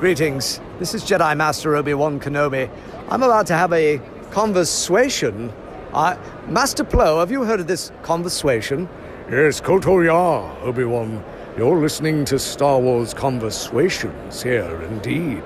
Greetings. This is Jedi Master Obi Wan Kenobi. I'm about to have a conversation. Master Plo, have you heard of this conversation? Yes, Koto Ya, Obi Wan. You're listening to Star Wars Conversations here, indeed.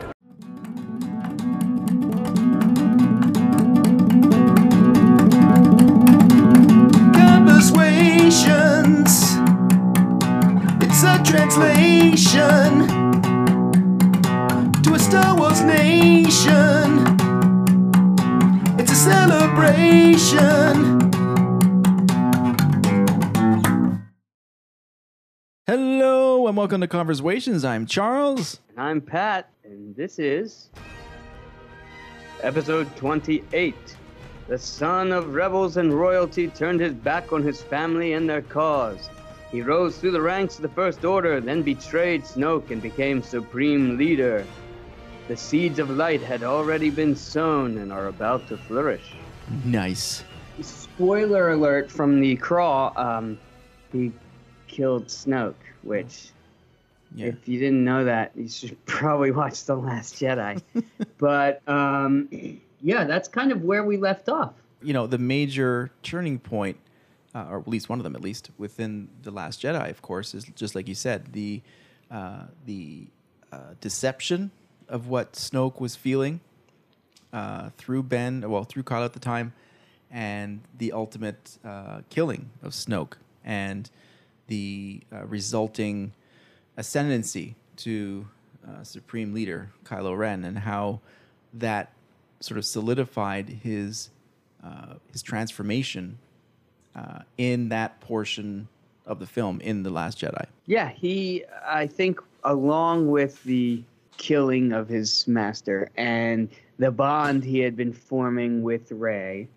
Welcome to Conversations. I'm Charles. And I'm Pat, and this is episode 28. The son of rebels and royalty turned his back on his family and their cause. He rose through the ranks of the First Order, then betrayed Snoke and became supreme leader. The seeds of light had already been sown and are about to flourish. Nice. Spoiler alert from the crawl, um, he killed Snoke, which Yeah. if you didn't know that, you should probably watch The Last Jedi. but um, yeah, that's kind of where we left off. You know, the major turning point, uh, or at least one of them, at least within the Last Jedi, of course, is just like you said, the uh, the uh, deception of what Snoke was feeling uh, through Ben, well, through Kylo at the time, and the ultimate uh, killing of Snoke and the uh, resulting ascendancy to uh, Supreme Leader Kylo Ren, and how that sort of solidified his uh, his transformation uh, in that portion of the film in the Last Jedi. Yeah, he, I think, along with the killing of his master and the bond he had been forming with Rey,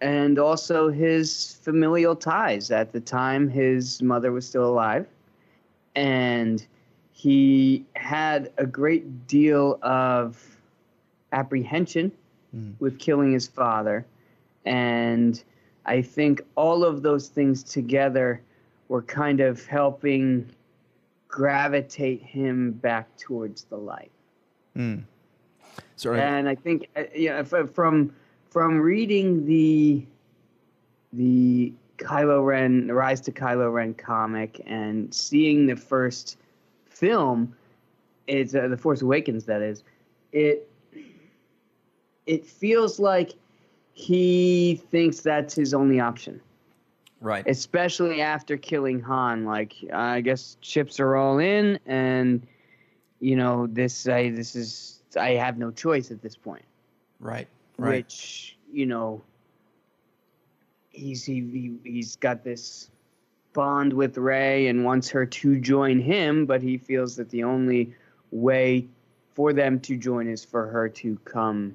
and also his familial ties. At the time, his mother was still alive, and he had a great deal of apprehension with killing his father. And I think all of those things together were kind of helping gravitate him back towards the light. So, And I think, uh, yeah, f- from from reading the the Kylo Ren, the Rise to Kylo Ren comic, and seeing the first film, it's uh, the Force Awakens. That is, it it feels like he thinks that's his only option right. especially after killing Han. Like, I guess chips are all in, and you know, this I this is I have no choice at this point. right. Right. Which you know, he's he, he he's got this bond with Rey and wants her to join him, but he feels that the only way for them to join is for her to come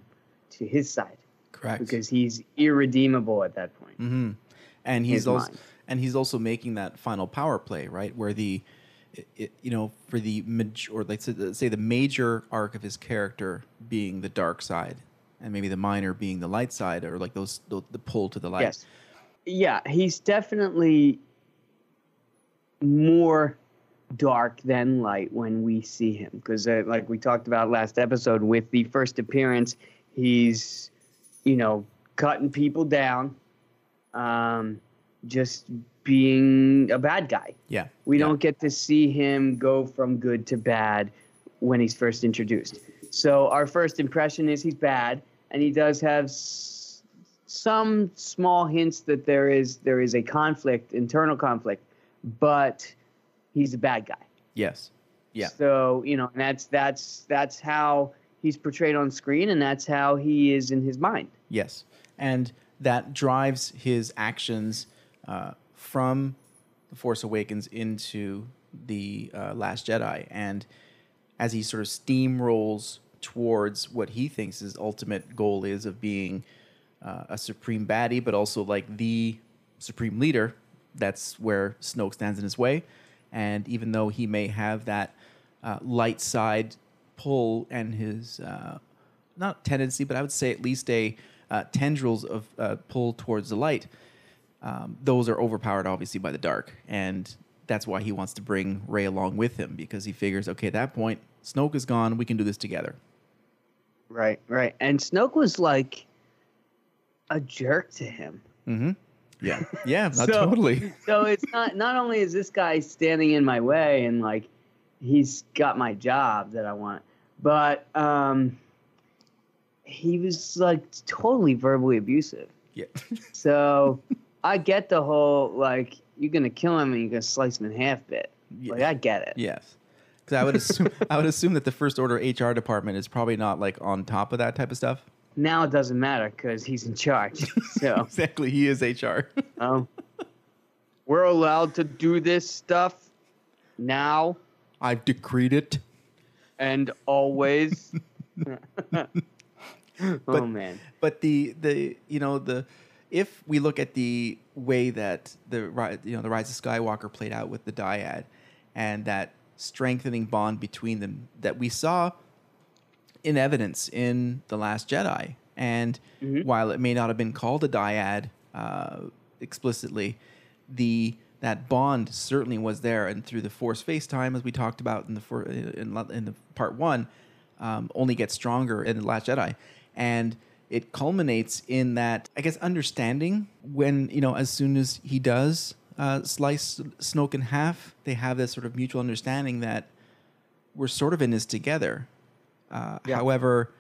to his side Correct. because he's irredeemable at that point. hmm And he's his also mind. and he's also making that final power play, right? Where the it, you know for the major, or let's say the major arc of his character being the dark side, and maybe the minor being the light side, or like those the, the pull to the light. Yes. Yeah, he's definitely more dark than light when we see him because uh, like we talked about last episode with the first appearance he's you know cutting people down um just being a bad guy Yeah. we yeah. don't get to see him go from good to bad when he's first introduced. So our first impression is he's bad, and he does have s- some small hints that there is there is a conflict, internal conflict, but he's a bad guy. Yes. Yeah. So you know, and that's that's that's how he's portrayed on screen, and that's how he is in his mind. Yes, and that drives his actions uh, from the Force Awakens into the uh, Last Jedi, and as he sort of steamrolls towards what he thinks his ultimate goal is of being uh, a supreme baddie, but also like the supreme leader. That's where Snoke stands in his way, and even though he may have that uh, light side pull and his uh, not tendency, but I would say at least a uh, tendrils of uh, pull towards the light. Um, those are overpowered, obviously, by the dark, and that's why he wants to bring Rey along with him because he figures, okay, at that point, Snoke is gone. We can do this together. Right, right. And Snoke was like a jerk to him. Mm-hmm. Yeah. Yeah. not So- totally. So it's not not only is this guy standing in my way and like he's got my job that I want, but um he was like totally verbally abusive. Yeah. So I get the whole like you're gonna kill him and you're gonna slice him in half bit. Like I get it. Yes. Because I would assume I would assume that the first order HR department is probably not like on top of that type of stuff. Now it doesn't matter because he's in charge. So Exactly. He is HR. um, we're allowed to do this stuff now I've decreed it. and always. oh man. But the the you know the if we look at the way that the you know the rise of Skywalker played out with the dyad and that strengthening bond between them that we saw in evidence in the Last Jedi, and while it may not have been called a dyad uh, explicitly, the that bond certainly was there, and through the Force FaceTime, as we talked about in the for, in, in the part one, um, only gets stronger in the Last Jedi, and it culminates in that I guess understanding when you know as soon as he does uh, slice Snoke in half, they have this sort of mutual understanding that we're sort of in this together. Uh, Yeah. However,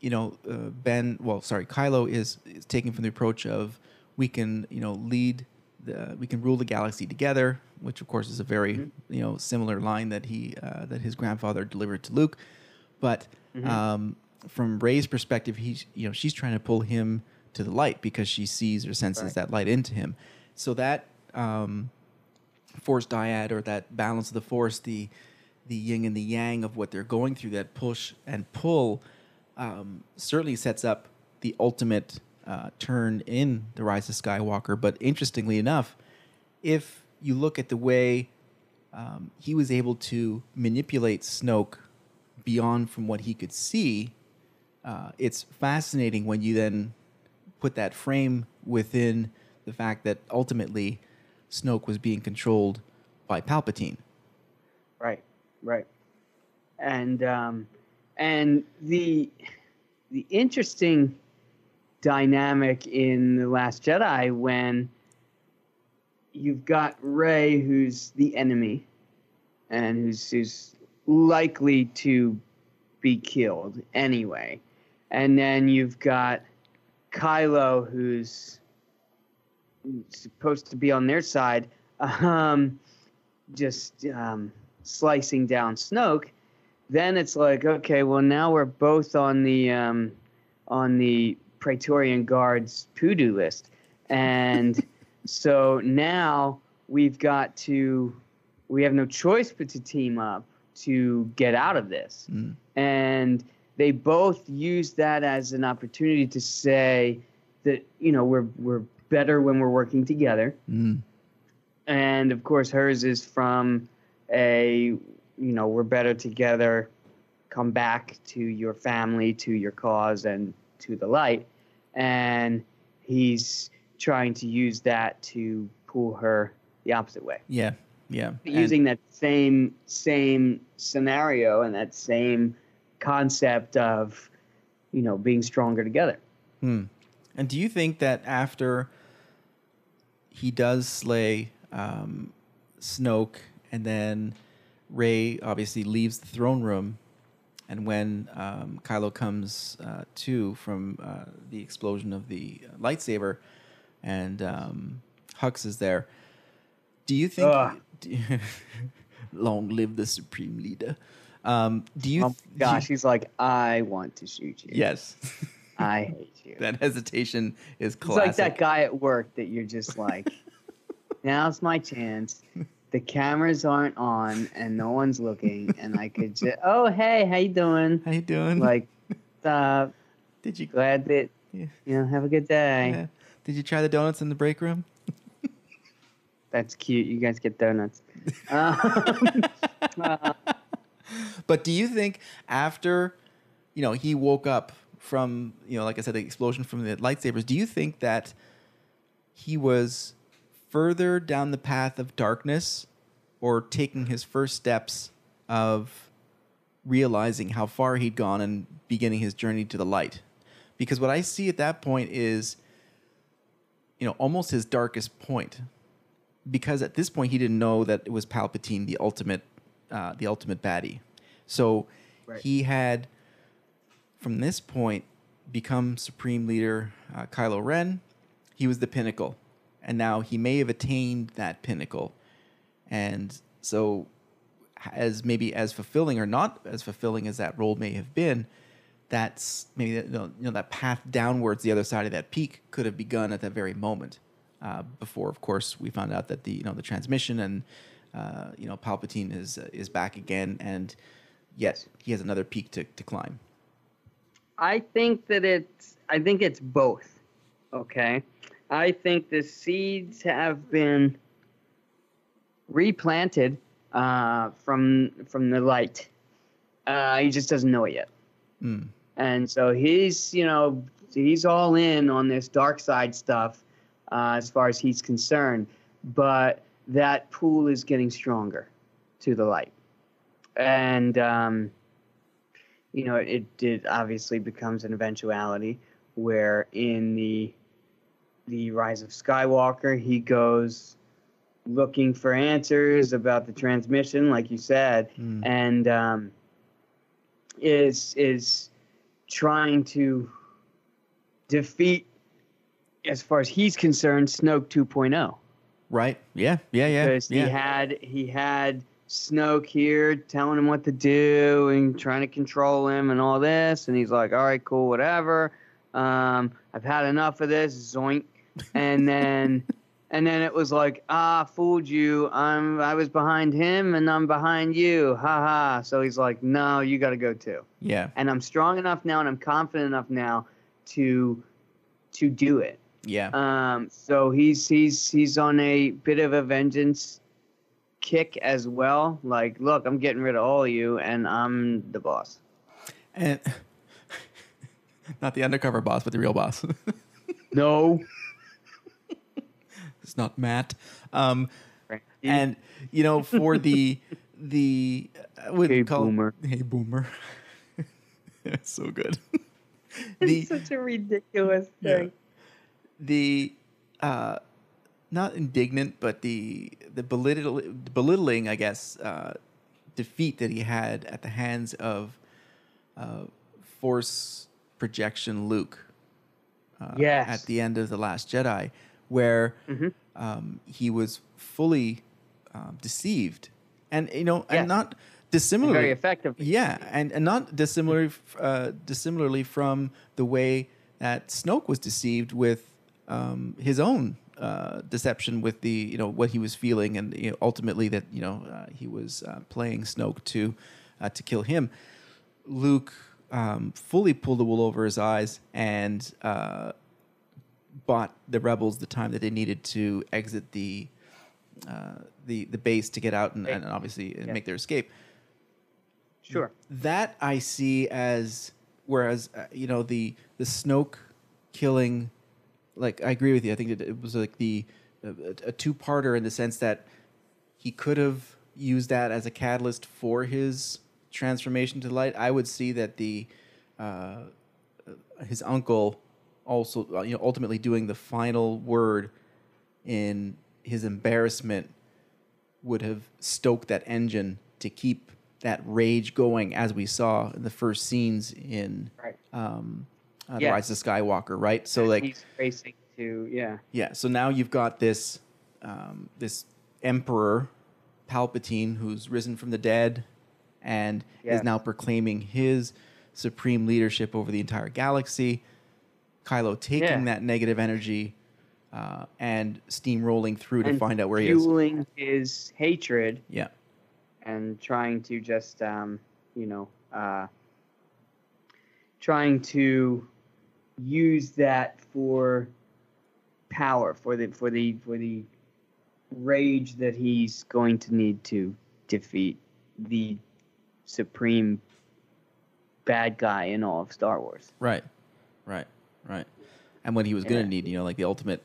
you know, uh, Ben, well, sorry, Kylo is, is taking from the approach of we can, you know, lead, the, we can rule the galaxy together, which of course is a very, you know, similar line that he, uh, that his grandfather delivered to Luke. But um, from Rey's perspective, he's, you know, she's trying to pull him to the light because she sees or senses Right. that light into him. So that um, force dyad or that balance of the force, the the yin and the yang of what they're going through, that push and pull, um, certainly sets up the ultimate uh, turn in the Rise of Skywalker. But interestingly enough, if you look at the way um, he was able to manipulate Snoke beyond from what he could see, uh, it's fascinating when you then put that frame within the fact that ultimately Snoke was being controlled by Palpatine. Right. And um, and the the interesting dynamic in the Last Jedi when you've got Rey, who's the enemy, and who's who's likely to be killed anyway, and then you've got Kylo, who's supposed to be on their side. Um, just um, slicing down Snoke, then it's like, okay, well now we're both on the um, on the Praetorian Guard's to-do list, and so now we've got to we have no choice but to team up to get out of this, Mm. and they both use that as an opportunity to say that you know we're we're better when we're working together Mm. and of course hers is from a you know we're better together come back to your family to your cause and to the light and he's trying to use that to pull her the opposite way Yeah, yeah. And- using that same same scenario and that same concept of you know being stronger together Hmm. And do you think that after he does slay um, Snoke, and then Rey obviously leaves the throne room, and when um, Kylo comes uh, to from uh, the explosion of the lightsaber, and um, Hux is there, do you think? Do you- long live the supreme leader. Um, do you? oh do you- gosh he's like i want to shoot you yes. i hate you that hesitation is It's like that guy at work that you're just like, now's my chance. The cameras aren't on and no one's looking, and I could just, oh hey, how you doing? How you doing? Like, uh, did you glad that Yeah. you know, have a good day. yeah. Did you try the donuts in the break room? That's cute. You guys get donuts. Um, uh, But do you think after, you know, he woke up from, you know, like I said, the explosion from the lightsabers, do you think that he was further down the path of darkness or taking his first steps of realizing how far he'd gone and beginning his journey to the light. Because what I see at that point is, you know, almost his darkest point. Because at this point he didn't know that it was Palpatine, the ultimate, uh, the ultimate baddie. So Right. he had, from this point, become supreme leader uh, Kylo Ren. He was the pinnacle, and now he may have attained that pinnacle, and so as maybe as fulfilling or not as fulfilling as that role may have been, that's maybe know, you know that path downwards the other side of that peak could have begun at that very moment. Uh, before, of course, we found out that the you know the transmission and uh, you know Palpatine is uh, is back again, and yet he has another peak to, to climb. I think that it's I think it's both. Okay. I think the seeds have been replanted uh, from from the light. Uh, he just doesn't know it yet. Mm. And so he's, you know, he's all in on this dark side stuff uh, as far as he's concerned. But that pool is getting stronger to the light. And, um, you know, it, it obviously becomes an eventuality where in the the Rise of Skywalker, he goes looking for answers about the transmission, like you said, Mm. and um, is is trying to defeat, as far as he's concerned, Snoke 2.0 Right? Yeah. Yeah. Yeah. because yeah. he had he had Snoke here telling him what to do and trying to control him and all this, and he's like, "All right, cool, whatever. Um, I've had enough of this." Zoink, and then and then it was like, "Ah, fooled you. I'm I was behind him and I'm behind you. Ha ha." So he's like, "No, you got to go too." yeah. And I'm strong enough now, and I'm confident enough now to to do it. Yeah. Um, so he's he's he's on a bit of a vengeance kick as well. Like, look, I'm getting rid of all of you, and I'm the boss. and not the undercover boss, but the real boss. No. It's not Matt. Um, Right. and you know, for the the I wouldn't Hey, call Boomer. Hey boomer. it's so good. the such a ridiculous Yeah. the uh, not indignant, but the the belittle, belittling, I guess, uh, defeat that he had at the hands of uh, Force projection Luke. Uh, Yes. At the end of the Last Jedi, where Mhm. um, he was fully um, deceived, and you know, Yes. and not dissimilarly Very effective. yeah, and, and not dissimilar, uh, dissimilarly from the way that Snoke was deceived with um, his own uh, deception with the you know what he was feeling, and you know, ultimately that you know uh, he was uh, playing Snoke to uh, to kill him. Luke um, fully pulled the wool over his eyes and uh, bought the rebels the time that they needed to exit the uh, the the base to get out and, and obviously Yeah. make their escape Sure. that I see as whereas uh, you know the the Snoke killing, like I agree with you. I think it was like the a, a two parter in the sense that he could have used that as a catalyst for his transformation to light. I would see that the uh, his uncle also uh, you know ultimately doing the final word in his embarrassment would have stoked that engine to keep that rage going as we saw in the first scenes in Right. um, uh, the. Rise of Skywalker, right? So like, he's racing to yeah. yeah. So now you've got this um, this Emperor Palpatine who's risen from the dead and Yes. is now proclaiming his supreme leadership over the entire galaxy. Kylo taking Yeah. that negative energy uh, and steamrolling through to find out where he is. fueling his hatred Yeah. and trying to just um, you know uh, trying to use that for power for the for the for the rage that he's going to need to defeat the supreme bad guy in all of Star Wars. Right, right, right. And when he was going to need, you know, like the ultimate,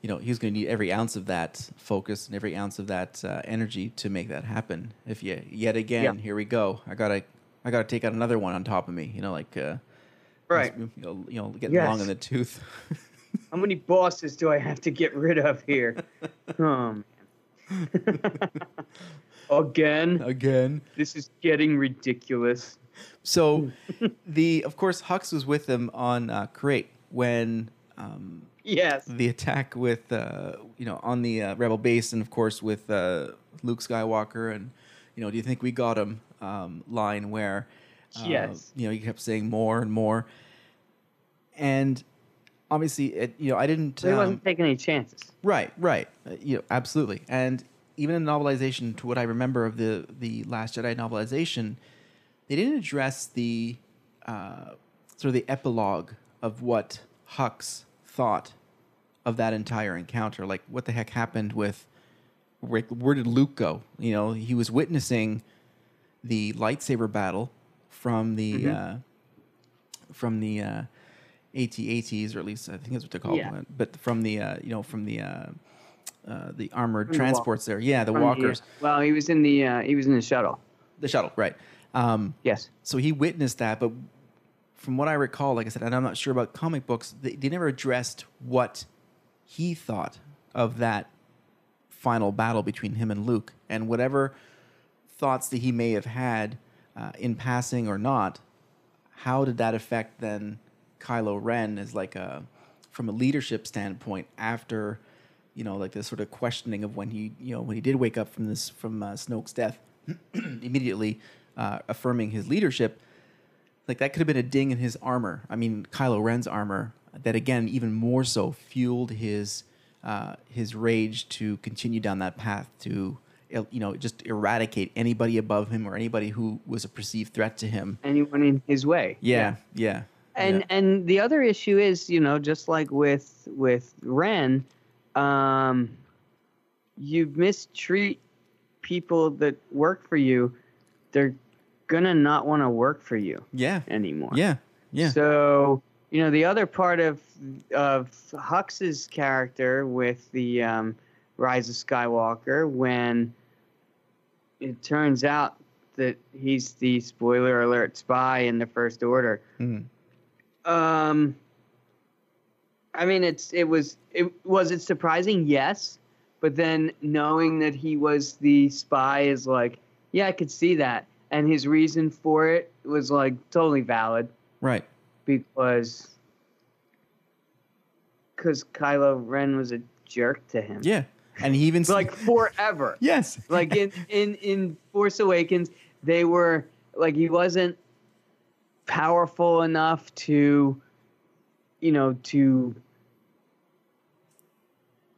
you know, he was going to need every ounce of that focus and every ounce of that uh, energy to make that happen. If you, yet again, Yeah. here we go. I got to I got to take out another one on top of me. You know, like uh, Right. You know, you know getting Yes. long in the tooth. How many bosses do I have to get rid of here? oh, man. Again? Again. This is getting ridiculous. So, the of course Hux was with them on uh, Crait when um, Yes. the attack with uh, you know on the uh, rebel base and of course with uh, Luke Skywalker and you know do you think we got him um, line where uh, Yes. you know he kept saying more and more and obviously it, you know I didn't He um, wasn't taking any chances. right right uh, you know absolutely and even in the novelization to what I remember of the the Last Jedi novelization they didn't address the uh, sort of the epilogue of what Hux thought of that entire encounter. Like, what the heck happened with where, where did Luke go? You know, he was witnessing the lightsaber battle from the uh, from the uh, AT-ATs, or at least I think that's what they're called. Yeah. But from the uh, you know from the uh, uh, the armored From the transports there, yeah, the From walkers, well, he was in the uh, he was in the shuttle. the shuttle, right? Um, Yes. so he witnessed that, but from what I recall, like I said, and I'm not sure about comic books, they, they never addressed what he thought of that final battle between him and Luke, and whatever thoughts that he may have had uh, in passing or not. How did that affect then Kylo Ren as like a from a leadership standpoint after you know like this sort of questioning of when he you know when he did wake up from this from uh, Snoke's death immediately uh, affirming his leadership like that could have been a ding in his armor. I mean, Kylo Ren's armor that again even more so fueled his uh, his rage to continue down that path to you know just eradicate anybody above him or anybody who was a perceived threat to him. Anyone in his way. Yeah, yeah, And yeah. and the other issue is, you know, just like with with Ren, um, you mistreat people that work for you, they're gonna not want to work for you yeah, anymore. yeah, yeah, So you know the other part of of Hux's character with the um, Rise of Skywalker when it turns out that he's the spoiler alert spy in the First Order. Mhm. Um, I mean, it's it was it was it surprising, yes, but then knowing that he was the spy is like, yeah, I could see that, and his reason for it was like totally valid right. because because Kylo Ren was a jerk to him. Yeah, and he even like forever. yes, Like in in in Force Awakens, they were like he wasn't powerful enough to, you know, to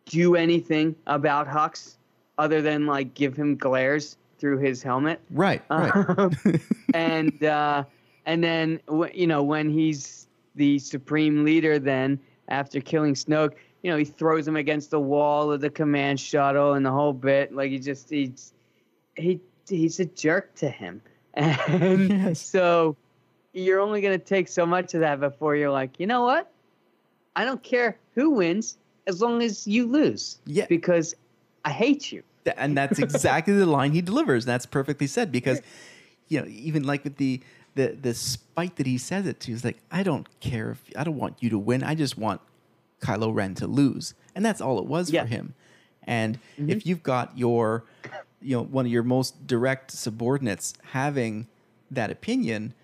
do anything about Hux other than like give him glares through his helmet. right, right. Um, and uh, and then you know when he's the supreme leader, then after killing Snoke, you know he throws him against the wall of the command shuttle and the whole bit. Like he just he's he he's a jerk to him, and Yes. so you're only gonna take so much of that before you're like, you know what? I don't care who wins as long as you lose. Yeah. because I hate you. And that's exactly the line he delivers. And That's perfectly said because, you know, even like with the the the spite that he says it to is like, I don't care if I don't want you to win. I just want Kylo Ren to lose, and that's all it was Yeah. for him. And if you've got your, you know, one of your most direct subordinates having that opinion,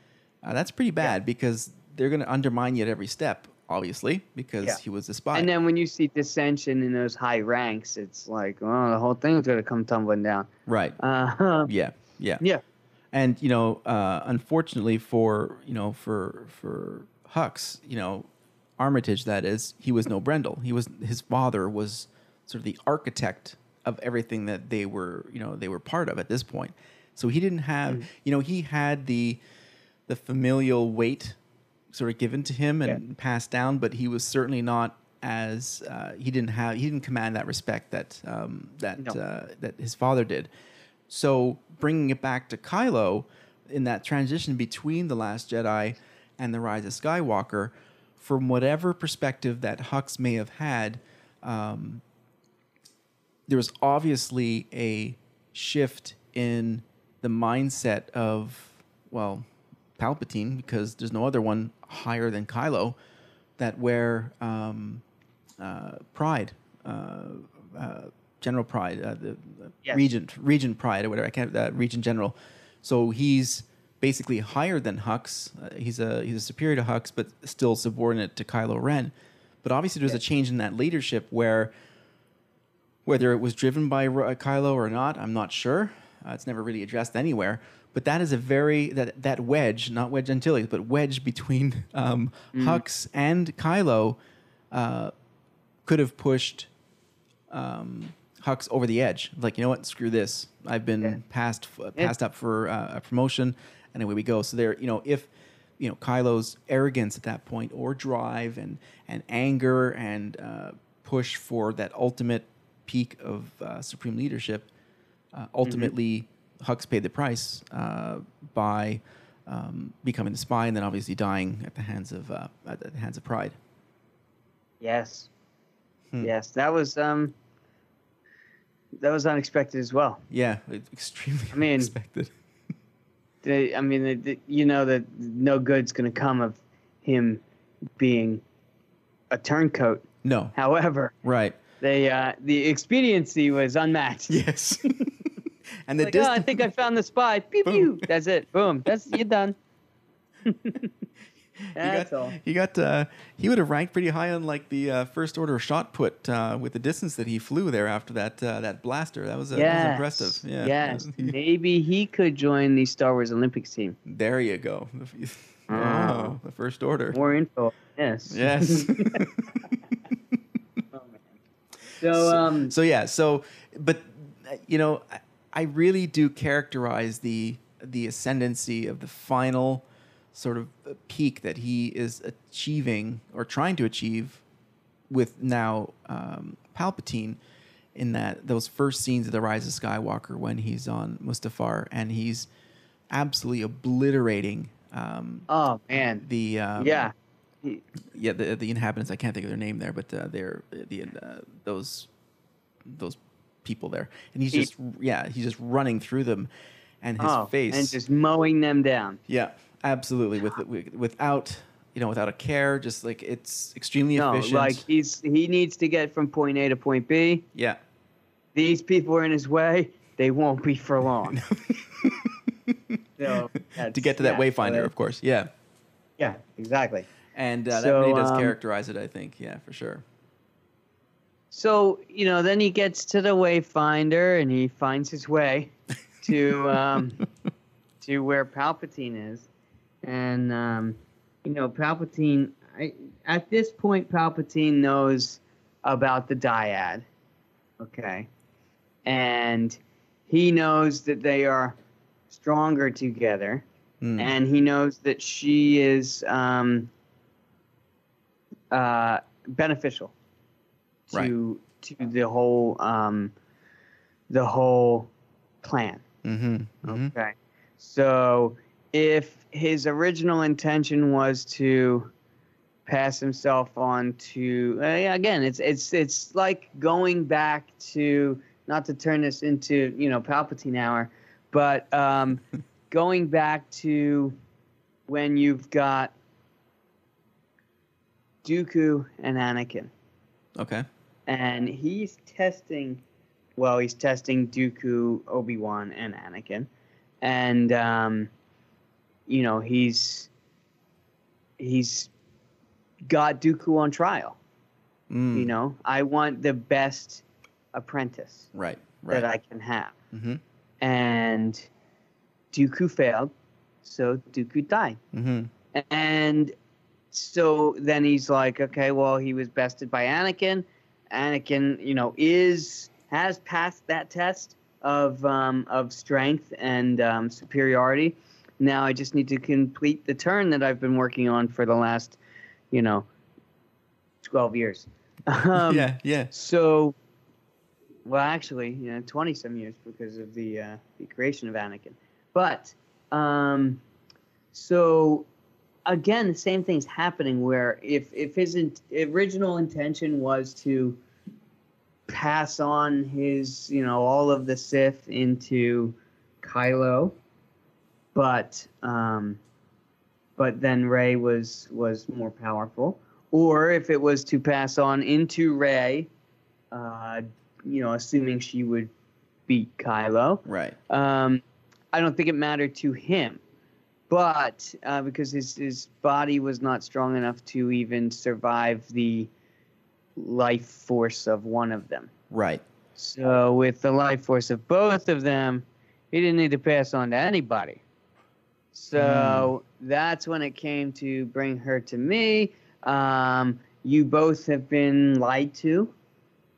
uh, that's pretty bad because they're going to undermine you at every step. Obviously, because Yeah. he was a spy. And then when you see dissension in those high ranks, it's like, oh, the whole thing is gonna come tumbling down. right. Uh, yeah. Yeah. yeah, and you know uh, unfortunately for you know for for hux you know armitage that is he was no brendol he was his father was sort of the architect of everything that they were you know they were part of at this point so he didn't have you know he had the the familial weight sort of given to him and passed down but he was certainly not as uh, he didn't have he didn't command that respect that um, that No. uh, that his father did so bringing it back to Kylo in that transition between the Last Jedi and the Rise of Skywalker, from whatever perspective that Hux may have had, um, there was obviously a shift in the mindset of well, Palpatine because there's no other one higher than Kylo that wear um, uh, Pryde, uh, uh, General Pryde, uh, the, Yes. Regent Regent Pryde or whatever. I can't Regent General. So he's basically higher than Hux. Uh, he's a he's a superior to Hux, but still subordinate to Kylo Ren. But obviously, there's a change in that leadership where whether it was driven by Kylo or not, I'm not sure. Uh, it's never really addressed anywhere. But that is a very that that wedge, not wedge Antilles, but wedge between um, Hux and Kylo, uh, could have pushed um, Hux over the edge. Like you know what, screw this. I've been Yeah. passed f- passed up for uh, a promotion, and away we go. So there, you know, if you know Kylo's arrogance at that point, or drive and and anger and uh, push for that ultimate peak of uh, supreme leadership, uh, ultimately Hux paid the price uh, by um, becoming the spy, and then obviously dying at the hands of uh, at the hands of Pryde. Yes. Hmm. Yes, that was um that was unexpected as well. Yeah, extremely I mean- unexpected. They, I mean, the, the, you know that no good's going to come of him being a turncoat. No, However, right. they uh, the expediency was unmatched. Yes. and the Like, oh, I think I found the spy. Pew pew. That's it. Boom. That's you're done. he got, all. He got. Uh, he would have ranked pretty high on like the uh, first order shot put uh, with the distance that he flew there after that uh, that blaster. That was, uh, that was impressive. Yeah. Yes. Maybe he could join the Star Wars Olympics team. there you go. Oh, Oh. the first order. More info. Yes. Yes. So um. so yeah so but uh, you know I, really do characterize the the ascendancy of the final sort of uh, peak that he is achieving or trying to achieve with now um, Palpatine in that those first scenes of the Rise of Skywalker when he's on Mustafar and he's absolutely obliterating um, Oh man. the um, yeah. Yeah the the inhabitants I can't think of their name there but uh, they're the uh, those those people there and he's just yeah he's just running through them and his oh, face and just mowing them down. yeah absolutely with, with without you know without a care just like it's extremely No, efficient like he's he needs to get from point A to point B. yeah These people are in his way. They won't be for long. So, to get to that yeah, wayfinder so of course yeah Yeah, exactly. and uh, that really does um, characterize it I think yeah for sure So you know, then he gets to the wayfinder and he finds his way to um, to where Palpatine is, and um, you know, Palpatine. I, at this point, Palpatine knows about the dyad. Okay, and he knows that they are stronger together, Mm. and he knows that she is um, uh, beneficial to to the whole um, the whole plan. mm-hmm, hmm Okay, so if his original intention was to pass himself on to uh, again, it's it's it's like going back to not to turn this into you know Palpatine hour, but um, going back to when you've got Dooku and Anakin. Okay and he's testing well he's testing dooku obi-wan and anakin. And um, you know he's he's got dooku on trial. Mm, you know i want the best apprentice right right. That i can have. Mm-hmm, and dooku failed so dooku died. Mm-hmm. and so then he's like, okay, well, he was bested by Anakin. Anakin, you know, is has passed that test of um, of strength and um, superiority. Now I just need to complete the turn that I've been working on for the last, you know, twelve years. Um, yeah yeah So, well, actually, you know, twenty some years because of the uh, the creation of Anakin. But, um, so again, the same thing's happening. Where if if his in- original intention was to pass on his, you know, all of the Sith into Kylo, but um, but then Rey was was more powerful, or if it was to pass on into Rey, uh, you know, assuming she would beat Kylo. Right. Um, I don't think it mattered to him, but uh, because his his body was not strong enough to even survive the life force of one of them. Right. So with the life force of both of them, he didn't need to pass on to anybody. So that's when it came to bring her to me. Um, you both have been lied to,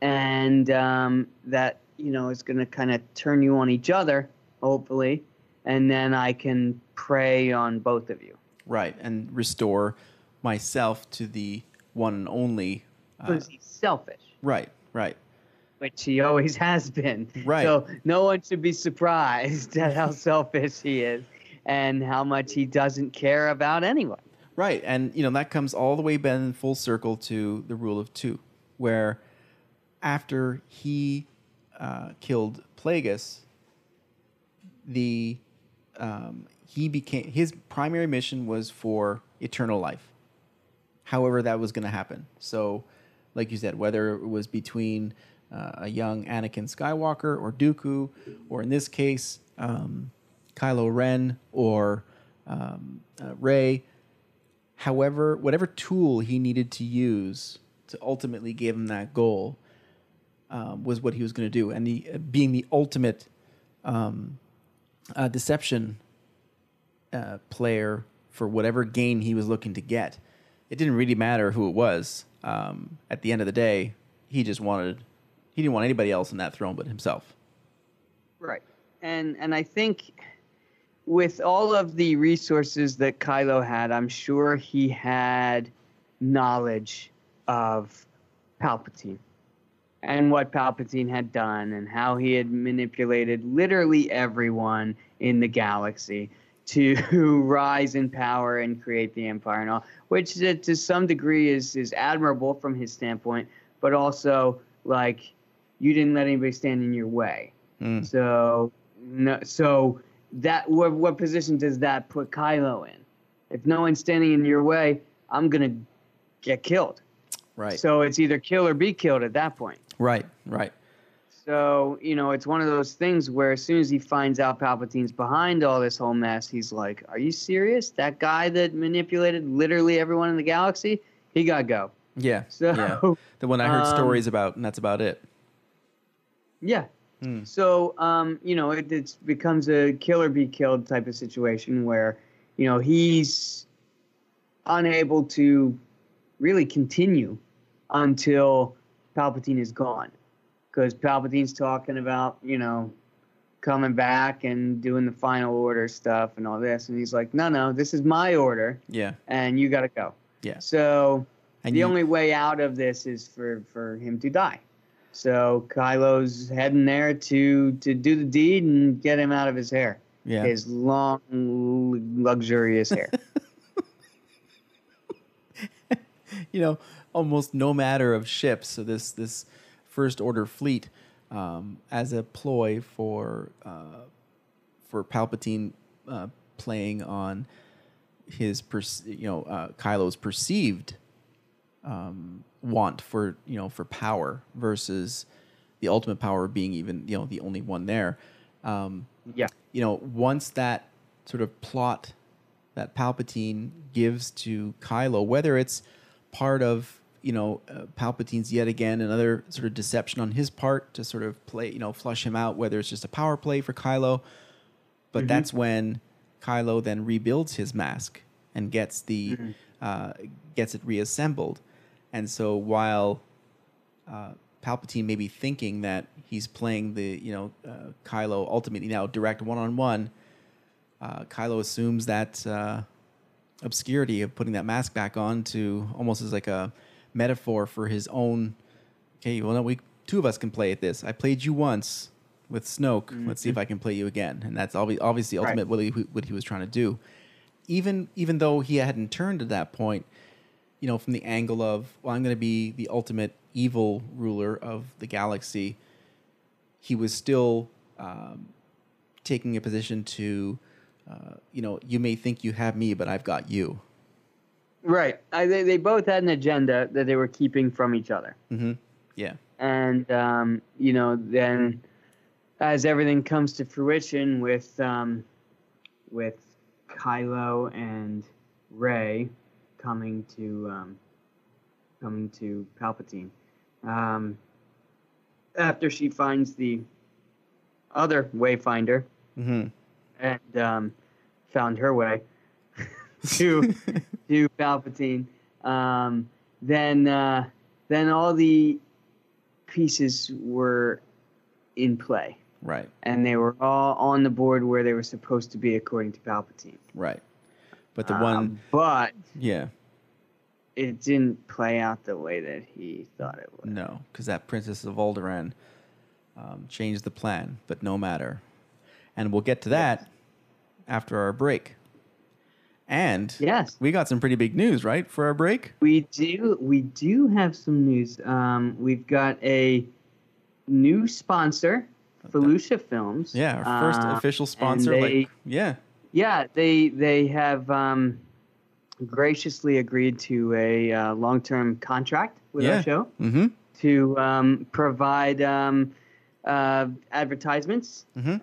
and um, that you know is going to kind of turn you on each other, hopefully, and then I can prey on both of you. Right. And restore myself to the one and only. Uh, he's selfish. right. Right. which he always has been. Right. So no one should be surprised at how selfish he is and how much he doesn't care about anyone. Right, and you know that comes all the way then full circle to the rule of two, where after he uh, killed Plagueis, the um, he became his primary mission was for eternal life. However, that was going to happen. So, like you said, whether it was between uh, a young Anakin Skywalker or Dooku, or in this case, um, Kylo Ren or um, uh, Rey, however, whatever tool he needed to use to ultimately give him that goal um, was what he was going to do. And the, being the ultimate um, uh, deception uh, player for whatever gain he was looking to get, it didn't really matter who it was. Um, at the end of the day, he just wanted, he didn't want anybody else in that throne but himself. Right. And and I think with all of the resources that Kylo had, I'm sure he had knowledge of Palpatine and what Palpatine had done and how he had manipulated literally everyone in the galaxy to rise in power and create the empire and all, which uh, to some degree is is admirable from his standpoint, but also like you didn't let anybody stand in your way. Mm. So no, so that what what position does that put Kylo in? If no one's standing in your way, I'm gonna get killed. Right. So it's either kill or be killed at that point. Right. Right. So, you know, it's one of those things where as soon as he finds out Palpatine's behind all this whole mess, he's like, Are you serious? That guy that manipulated literally everyone in the galaxy, he got go. Yeah. So, yeah. The one I heard um, stories about, and that's about it. Yeah. Hmm. So, um, you know, it it's becomes a kill or be killed type of situation where, you know, he's unable to really continue until Palpatine is gone. Because Palpatine's talking about, you know, coming back and doing the final order stuff and all this. And he's like, no, no, this is my order Yeah. and you got to go. Yeah. So And the you- only way out of this is for, for him to die. So Kylo's heading there to to do the deed and get him out of his hair, Yeah. his long, luxurious hair. you know, almost no matter of ships. So this this first order fleet, um, as a ploy for uh, for Palpatine uh, playing on his perce- you know uh, Kylo's perceived um, want for you know for power versus the ultimate power being even you know the only one there. Um, yeah, you know, once that sort of plot that Palpatine gives to Kylo, whether it's part of you know uh, Palpatine's yet again another sort of deception on his part to sort of play you know flush him out, whether it's just a power play for Kylo, but that's when Kylo then rebuilds his mask and gets the uh, gets it reassembled, and so while uh, Palpatine may be thinking that he's playing the you know uh, Kylo ultimately now direct one on one. Kylo assumes that uh, obscurity of putting that mask back on to almost as like a metaphor for his own. Okay, well, no, we two of us can play at this. I played you once with Snoke. Let's see if I can play you again. And that's obvi- obviously Right. ultimate what, he, what he was trying to do. Even even though he hadn't turned at that point, you know, from the angle of, well, I'm going to be the ultimate evil ruler of the galaxy, he was still um, taking a position to uh, you know, you may think you have me, but I've got you. Right. I, they, they both had an agenda that they were keeping from each other. Mm-hmm. Yeah. And, um, you know, then as everything comes to fruition with, um, with Kylo and Rey coming to, um, coming to Palpatine, um, after she finds the other Wayfinder Mm-hmm. And um, found her way to to Palpatine, um, then uh, then all the pieces were in play, Right. and they were all on the board where they were supposed to be according to Palpatine. Right. But the Um, one, but yeah, it didn't play out the way that he thought it would. no, because that Princess of Alderaan um, changed the plan. But no matter, and we'll get to that after our break. And Yes. we got some pretty big news, right, for our break. We do. We do have some news. Um, we've got a new sponsor, Felucia Films. Yeah, our first Uh, official sponsor. they- like, yeah, Yeah, they they have um, graciously agreed to a uh, long term contract with yeah. our show Mm-hmm. to um, provide um, uh, advertisements Mhm.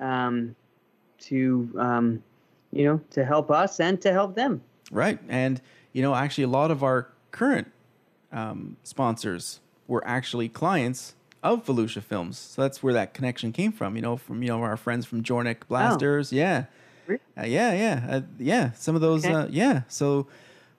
To um, you know to help us and to help them. Right. And, you know, actually, a lot of our current um, sponsors were actually clients of Felucia Films. So that's where that connection came from, you know, from, you know, our friends from Jornik Blasters. Yeah. Really? Uh, yeah, yeah. Uh, yeah. Some of those, Okay. uh, yeah. So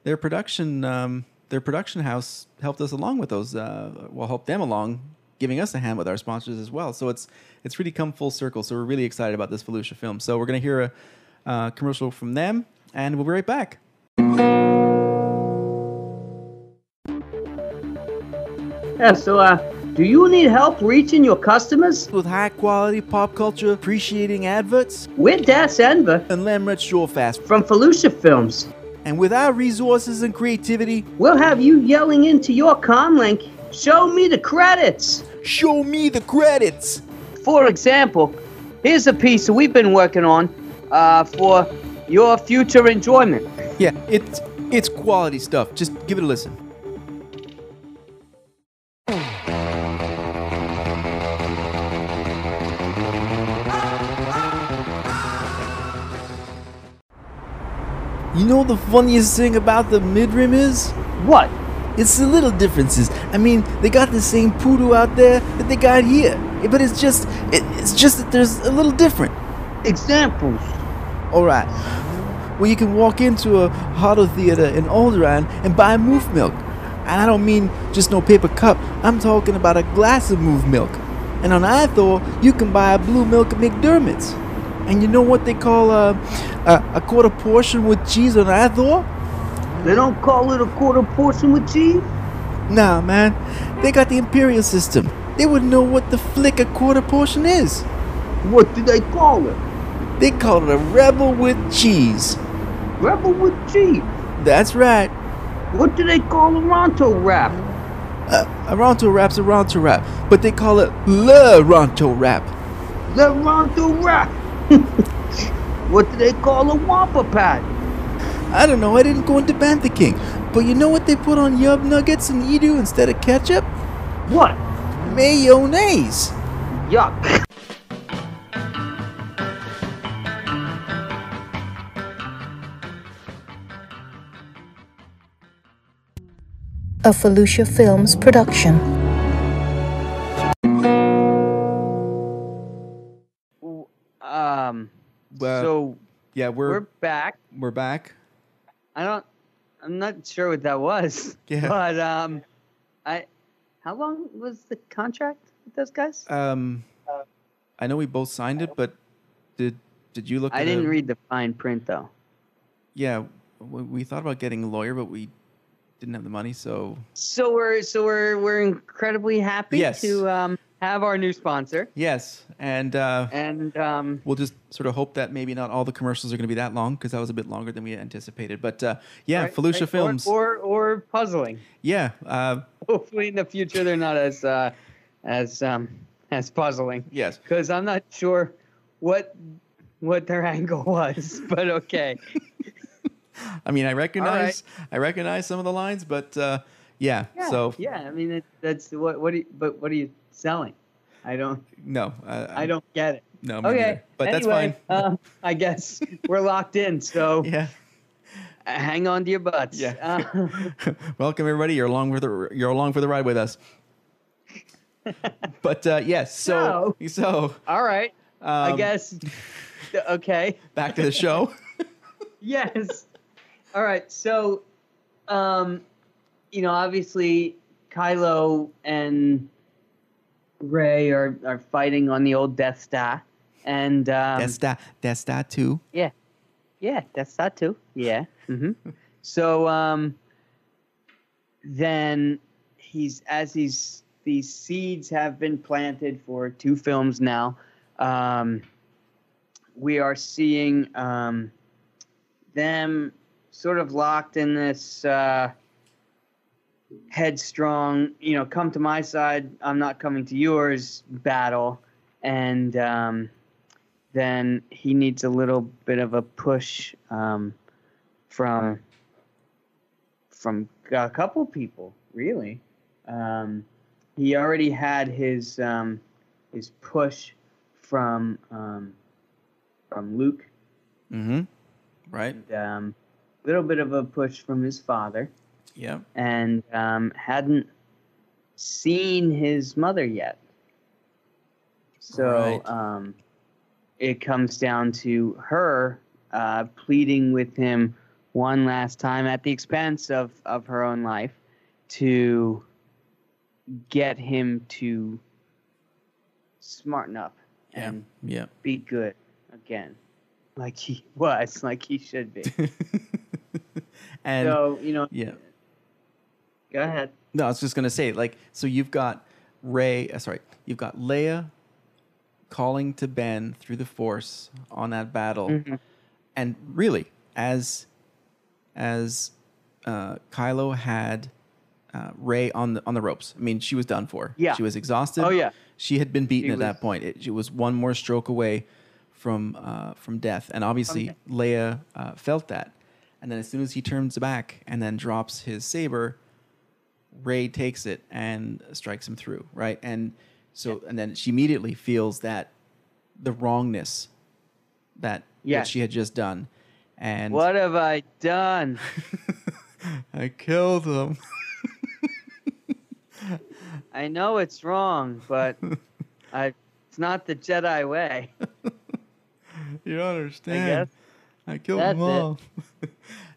their production, um, their production house helped us along with those, uh, well, helped them along, giving us a hand with our sponsors as well. So it's, it's really come full circle. So we're really excited about this Felucia film. So we're going to hear a uh, commercial from them and we'll be right back. Yeah. So, uh, do you need help reaching your customers? with high quality pop culture appreciating adverts We're Das Enver and Lemret Shorefast. from Felucia Films. And with our resources and creativity, We'll have you yelling into your comlink, show me the credits. show me the credits. For example, here's a piece that we've been working on uh, for your future enjoyment. Yeah, it's it's quality stuff. Just give it a listen. You know the funniest thing about the midrim is? What? It's the little differences. I mean, they got the same poodoo out there that they got here, but it's just it, it's just that there's a little different. Examples. All right. Well, you can walk into a Hardo Theater in Alderaan and buy Moof Milk. And I don't mean just no paper cup. I'm talking about a glass of Moof Milk. And on Ithor, you can buy a blue milk McDermott's. And you know what they call a, a, a quarter portion with cheese on Ithor? They don't call it a quarter portion with cheese? Nah, man. They got the Imperial system. They wouldn't know what the flick a quarter portion is. What do they call it? They call it a rebel with cheese. Rebel with cheese. That's right. What do they call a Ronto wrap? Uh, a Ronto rap's a Ronto wrap, but they call it Le Ronto wrap. The Ronto wrap. what do they call a Wampa Pat? I don't know, I didn't go into Bantha King. But you know what they put on Yub Nuggets and Edu instead of ketchup? What? Mayonnaise. Yuck. A Felucia Films production. Um. Well, so Yeah, we're we're back. we're back. I don't. I'm not sure what that was. Yeah. But um, I. How long was the contract with those guys? Um, I know we both signed it, but did did you look? At I at didn't a- read the fine print though. Yeah, we, we thought about getting a lawyer, but we didn't have the money. So So we're so we're we're incredibly happy Yes. to um have our new sponsor yes, and uh, and um we'll just sort of hope that maybe not all the commercials are going to be that long because that was a bit longer than we anticipated. But uh, yeah, right, Felucia right, Films. or, or puzzling. yeah, uh, Hopefully in the future they're not as uh as um as puzzling yes, because I'm not sure what what their angle was, but okay. I mean, I recognize I recognize some of the lines, but uh, yeah, Yeah, So yeah, I mean it, that's what what do you, but what do you selling? I don't no, I, I don't get it. No, okay, neither. But that's fine. Uh, I guess we're locked in, so Yeah. hang on to your butts. Yeah. Uh, Welcome everybody. You're along for the you're along for the ride with us. but uh, yes, so so all right. I um, guess. Okay. back to the show. yes. All right. So, um, you know, obviously, Kylo and Rey are, are fighting on the old Death Star, and um, that's that. That's that too. yeah, yeah, Death Star too. Yeah. hmm so, um, then he's as he's these seeds have been planted for two films now. Um, we are seeing um, them sort of locked in this uh, headstrong, you know, come to my side, I'm not coming to yours battle. And um, then he needs a little bit of a push um, from from a couple people, really. Um, he already had his um, his push from um, from Luke, Mm-hmm. Right. and um, a little bit of a push from his father, Yeah. and um, hadn't seen his mother yet. So Right. um, it comes down to her uh, pleading with him one last time at the expense of, of her own life to get him to smarten up Yeah. and Yeah. be good again, like he was, like he should be. and so you know, yeah. Go ahead. No, I was just gonna say, like, so you've got Rey. Uh, sorry, you've got Leia calling to Ben through the Force on that battle, Mm-hmm. and really, as as uh, Kylo had uh, Rey on the on the ropes. I mean, she was done for. Yeah. she was exhausted. Oh, yeah. she had been beaten She at that point. It, she was one more stroke away from uh, from death, and obviously Okay. Leia uh, felt that. And then as soon as he turns back and then drops his saber, Rey takes it and strikes him through, right? And so, and then she immediately feels that the wrongness that, Yeah. that she had just done. And What have I done? I killed him. I know it's wrong, but I, it's not the Jedi way. you don't I understand. guess. I killed That's them all.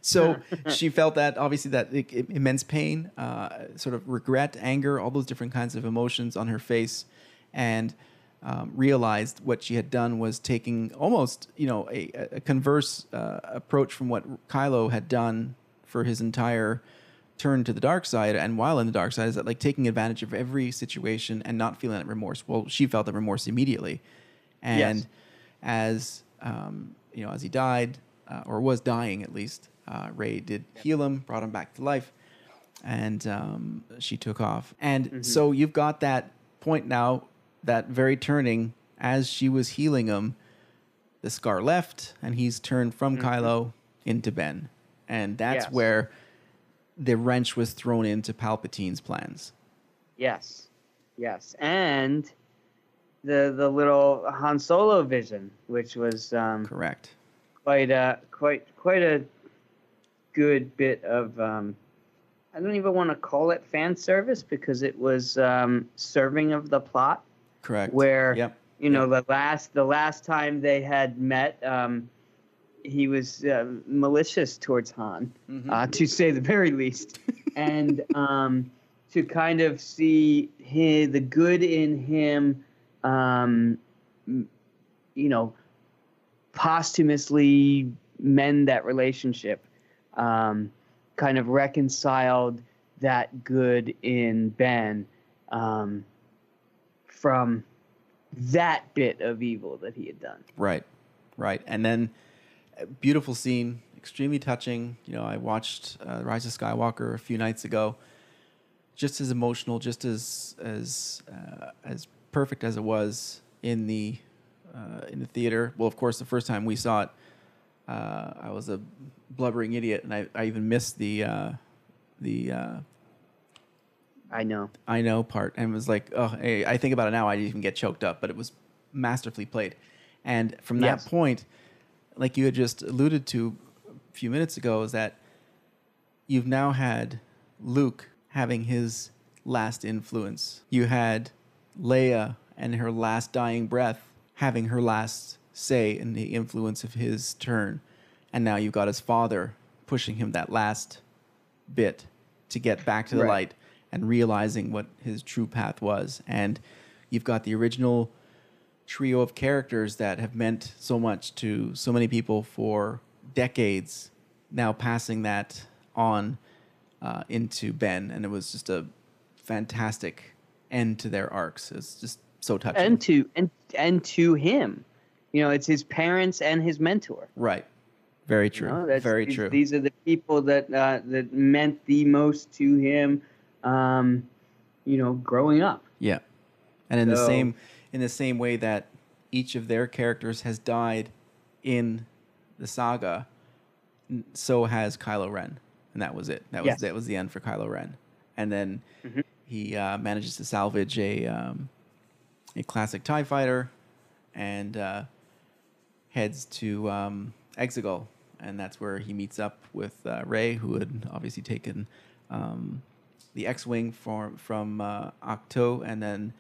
So she felt that obviously that i- i- immense pain, uh, sort of regret, anger, all those different kinds of emotions on her face, and um, realized what she had done was taking almost you know a, a converse uh, approach from what Kylo had done for his entire turn to the dark side and while in the dark side is that like taking advantage of every situation and not feeling that remorse well she felt that remorse immediately and Yes. as um, you know, as he died uh, or was dying at least, uh, Rey did heal him, brought him back to life, and um, she took off. And so you've got that point now, that very turning as she was healing him, the scar left, and he's turned from Kylo into Ben, and that's Yes. where the wrench was thrown into Palpatine's plans. Yes, yes, and the the little Han Solo vision, which was um, Correct. quite a quite quite a good bit of um, I don't even want to call it fan service because it was um, serving of the plot. Correct. Where Yep. you know the last the last time they had met, um, he was uh, malicious towards Han, uh, to say the very least, and um, to kind of see hi the good in him, um, you know, posthumously mend that relationship, um, kind of reconciled that good in Ben um, from that bit of evil that he had done. Right, right. And then beautiful scene, extremely touching. You know, I watched uh, Rise of Skywalker a few nights ago. Just as emotional, just as as uh, as perfect as it was in the uh, in the theater. Well, of course, the first time we saw it, uh, I was a blubbering idiot, and I, I even missed the uh, the uh, I know. I know part, and was like, oh, hey, I think about it now, I didn't even get choked up, but it was masterfully played. And from that Yes. point, like you had just alluded to a few minutes ago, is that you've now had Luke having his last influence. You had Leia and her last dying breath having her last say in the influence of his turn. And now you've got his father pushing him that last bit to get back to the Right. light and realizing what his true path was. And you've got the original trio of characters that have meant so much to so many people for decades now passing that on uh, into Ben. And it was just a fantastic end to their arcs. It's just so touching. And to and and to him, you know, it's his parents and his mentor. right. Very You true. know, that's- Very these, true. These are the people that uh, that meant the most to him. Um, you know, growing up. Yeah. And in the same in the same way that each of their characters has died in the saga, so has Kylo Ren. And that was it. That was Yes. that was the end for Kylo Ren. And then Mhm. he uh, manages to salvage a um, a classic Tie Fighter, and uh, heads to um, Exegol, and that's where he meets up with uh, Rey, who had obviously taken um, the X-wing from from uh, Ahch-To, and then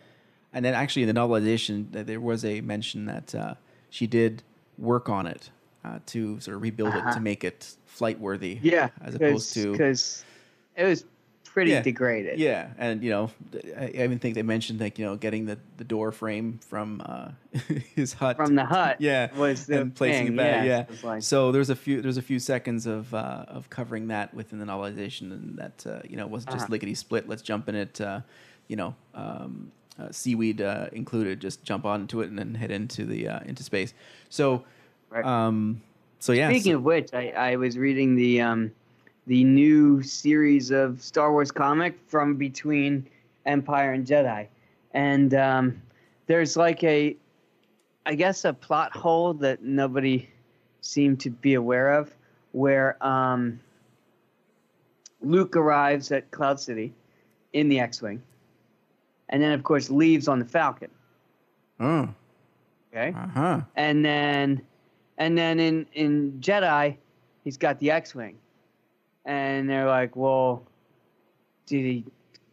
and then actually in the novelization th- there was a mention that uh, she did work on it uh, to sort of rebuild it to Uh-huh. make it flight worthy, Yeah, as opposed to because it was pretty Yeah. degraded. yeah, and you know, I, I even think they mentioned like you know getting the, the door frame from uh, his hut From the hut yeah, was the and placing thing, it back, yeah. yeah. Like- so there's a few there's a few seconds of uh, of covering that within the novelization, and that uh, you know wasn't just Uh-huh. lickety split. Let's jump in it, uh, you know, um, uh, seaweed uh, included. Just jump onto it and then head into the uh, into space. So, Right. um, so yeah. Speaking so- of which, I, I was reading the um, the new series of Star Wars comic from between Empire and Jedi, and um, there's like a, I guess a plot hole that nobody seemed to be aware of, where um, Luke arrives at Cloud City in the X-wing, and then of course leaves on the Falcon. oh, Okay? Uh huh. and then and then in in Jedi, he's got the X-wing, and they're like, "Well, did he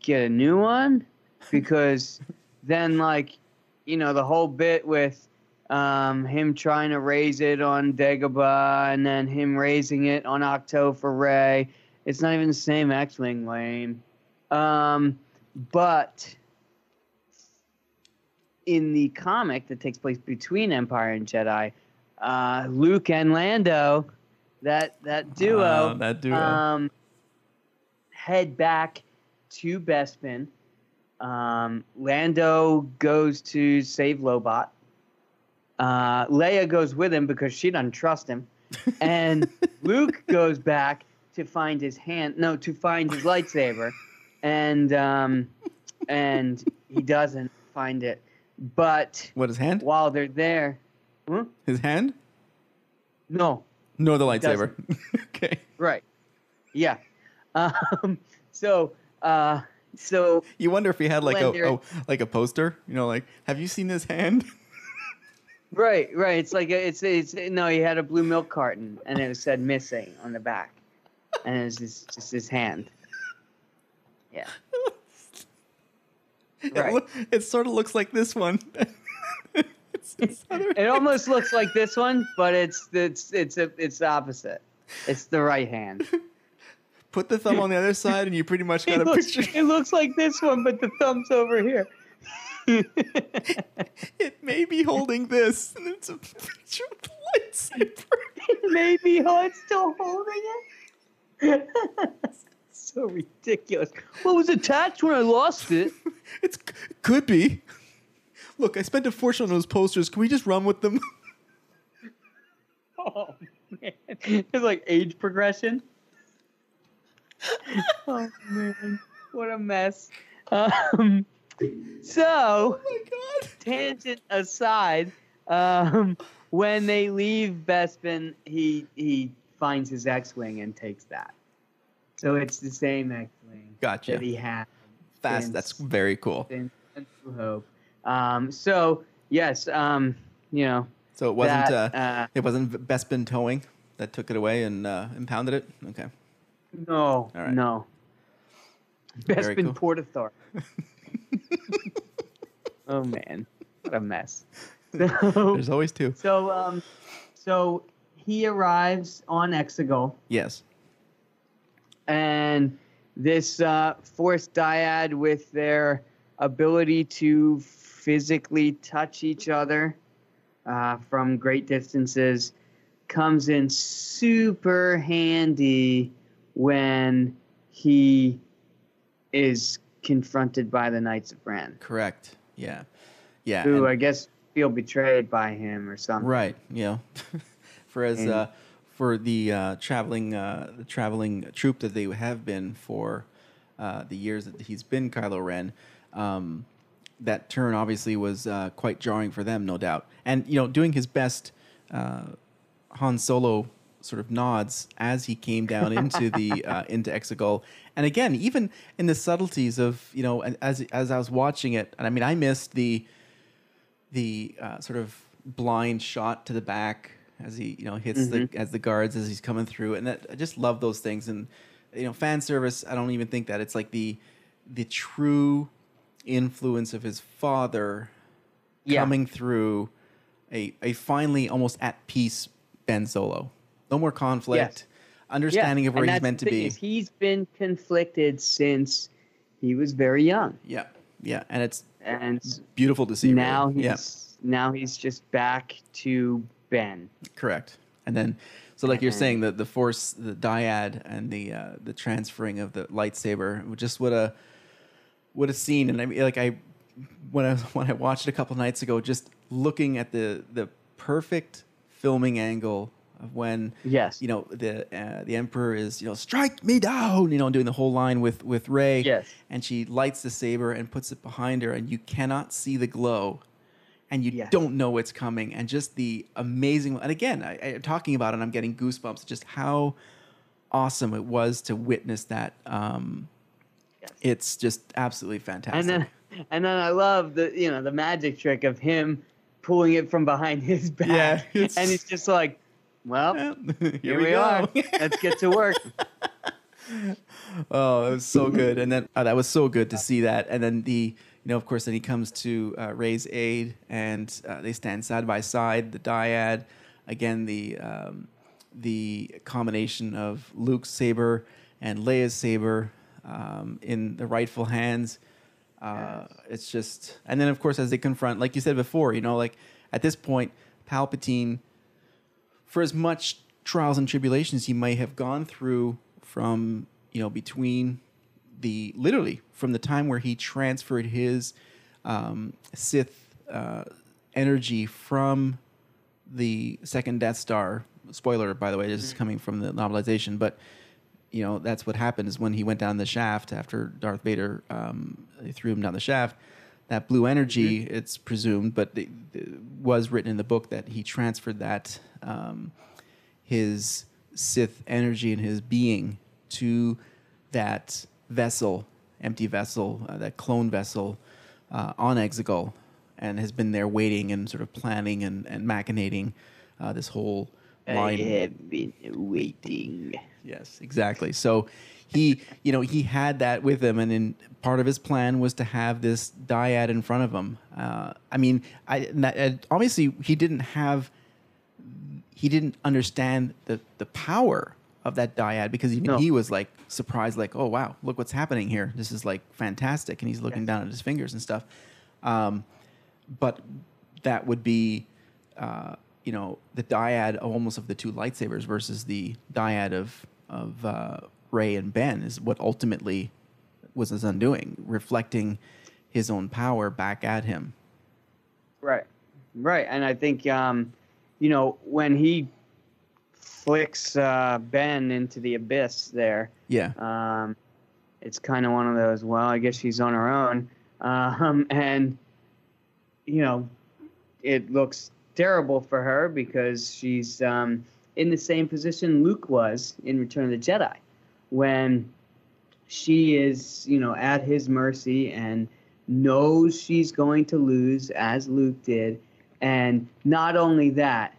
get a new one?" Because then, like, you know, the whole bit with um, him trying to raise it on Dagobah, and then him raising it on Ahch-To for Rey. It's not even the same X-wing, lame. Um, but in the comic that takes place between Empire and Jedi, uh, Luke and Lando, that that duo, Uh, that duo. um, head back to Bespin. Um, Lando goes to save Lobot. Uh, Leia goes with him because she doesn't trust him, and Luke goes back to find his hand. No, to find his lightsaber, and um, and he doesn't find it. But What his hand? while they're there, huh? His hand? no, No, the lightsaber. okay. right, yeah. Um, so, uh, so You wonder if he had like a, like a poster, you know, like have you seen this hand? right, right. It's like a, it's it's no. He had a blue milk carton, and it said missing on the back, and it was just, just his hand. Yeah. It, Right. loo- it sort of looks like this one. It's this other It almost looks like this one, but it's it's it's a, it's the opposite. It's the right hand. Put the thumb on the other side, and you pretty much got It a looks, picture. it looks like this one, but the thumb's over here. It may be holding this, and it's a picture of the lightsaber. Maybe oh, it's still holding it. so ridiculous. Well, it was attached when I lost it. It's could be. Look, I spent a fortune on those posters. Can we just run with them? Oh man, it's like age progression. oh man, what a mess. Um, so oh my god! tangent aside, um, when they leave Bespin, he he finds his X-wing and takes that. So it's the same X-wing Gotcha. that he had. That's that's very cool. since New Hope. Um, so yes, um, you know, So it wasn't that, uh, uh, it wasn't Bespin towing that took it away and uh, impounded it. Okay. no, right. no. Bespin cool. Port Authority. oh man, what a mess. So, There's always two. so, um, so he arrives on Exegol, Yes. and this uh, Force Dyad, with their ability to physically touch each other uh, from great distances, comes in super handy when he is confronted by the Knights of Ren, Correct. Yeah. Yeah. who and- I guess feel betrayed by him or something. Right. You know, for as And- uh, for the uh, traveling uh, the traveling troop that they have been for uh, the years that he's been Kylo Ren. Um, that turn obviously was uh, quite jarring for them, no doubt. And you know, doing his best, uh, Han Solo sort of nods as he came down into the uh, into Exegol. And again, even in the subtleties of you know, as as I was watching it, and I mean, I missed the the uh, sort of blind shot to the back as he you know hits the as the guards as he's coming through, and that, I just love those things. And you know, fan service. I don't even think that it's like the the true influence of his father Yeah. coming through a a finally almost at peace Ben Solo. No more conflict. Understanding of where and he's meant to be. is he's been conflicted since he was very young, Yeah, yeah, and it's and beautiful to see. now really. he's now he's just back to Ben. Correct. And then, so like you're saying, the the force, the dyad, and the uh, the transferring of the lightsaber, just what a what a scene. And I mean, like I when I when I watched it a couple nights ago, just looking at the the perfect filming angle of when Yes. you know the uh, the emperor is you know strike me down you know doing the whole line with with Rey Yes. and she lights the saber and puts it behind her and you cannot see the glow and you Yes. don't know what's coming and just the amazing and again I, I talking about it I'm getting goosebumps just how awesome it was to witness that um It's just absolutely fantastic And then and then I love the you know the magic trick of him pulling it from behind his back. Yeah, it's- and he's just like, well, here, here, we, are. Let's get to work. Oh, it was so good, and then oh, that was so good to see that. And then the, you know, of course, then he comes to uh, Rey's aid, and uh, they stand side by side. The dyad, again, the um, the combination of Luke's saber and Leia's saber um, in the rightful hands. Uh, It's just, and then of course, as they confront, like you said before, you know, like at this point, Palpatine for as much trials and tribulations he may have gone through from you know between the literally from the time where he transferred his um, Sith uh, energy from the second Death Star. Spoiler, by the way, this is coming from the novelization, but you know that's what happened is when he went down the shaft after Darth Vader um, threw him down the shaft. That blue energy, it's presumed, but it, it was written in the book that he transferred that um, his Sith energy and his being to that vessel, empty vessel, uh, that clone vessel uh, on Exegol, and has been there waiting and sort of planning and, and machinating uh, this whole line. I have been waiting. Yes, exactly. So he, you know, he had that with him, and then part of his plan was to have this dyad in front of him. Uh, I mean, I that- obviously he didn't have, he didn't understand the the power of that dyad because even No. he was like surprised, like, oh wow, look what's happening here. This is like fantastic, and he's looking down at his fingers and stuff. Um, but that would be uh, you know the dyad almost of the two lightsabers versus the dyad of of uh, Rey and Ben is what ultimately was his undoing, reflecting his own power back at him. Right, right, and I think um, you know when he flicks uh, Ben into the abyss there, Yeah, um, it's kind of one of those. Well, I guess she's on her own, um, and you know, it looks terrible for her because she's um, in the same position Luke was in Return of the Jedi, when she is, you know, at his mercy and knows she's going to lose, as Luke did. And not only that,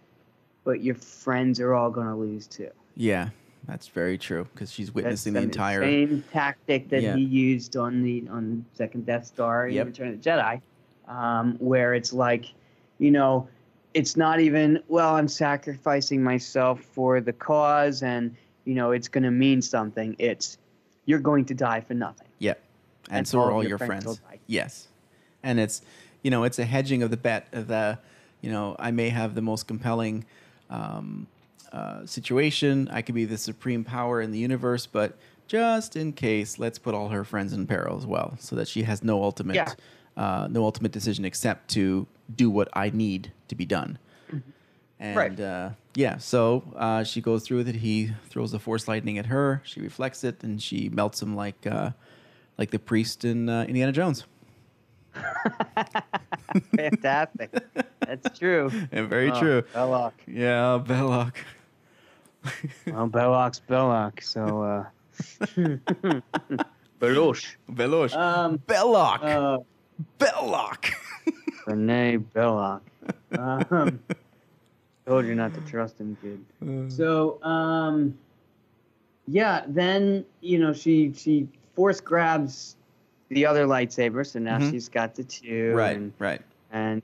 but your friends are all going to lose too. Yeah, that's very true because she's witnessing the entire. same tactic that Yeah. he used on the on the second Death Star in Yep. Return of the Jedi, um, where it's like, you know, it's not even well, I'm sacrificing myself for the cause, and you know, it's going to mean something. It's you're going to die for nothing. Yeah, and, And so all are all your your friends friends. Yes, and it's you know it's a hedging of the bet of the you know I may have the most compelling um, uh, situation. I could be the supreme power in the universe, but just in case, let's put all her friends in peril as well, so that she has no ultimate Yeah. Uh, no ultimate decision except to do what I need to be done. And Right. uh, yeah, so uh, she goes through with it. He throws the force lightning at her. She reflects it, and she melts him like uh, like the priest in uh, Indiana Jones. Fantastic. That's true. And very Oh, true. Belloq. Yeah, Belloq. Well, Belloq's Belloq. So, uh, Belosh. Belosh. Um, Belloq. Uh, Belloq. Renee Belloq. Um, told you not to trust him, kid. So, um, yeah, then you know she she force grabs the other lightsaber, so now Mhm. she's got the two, right, and, right. and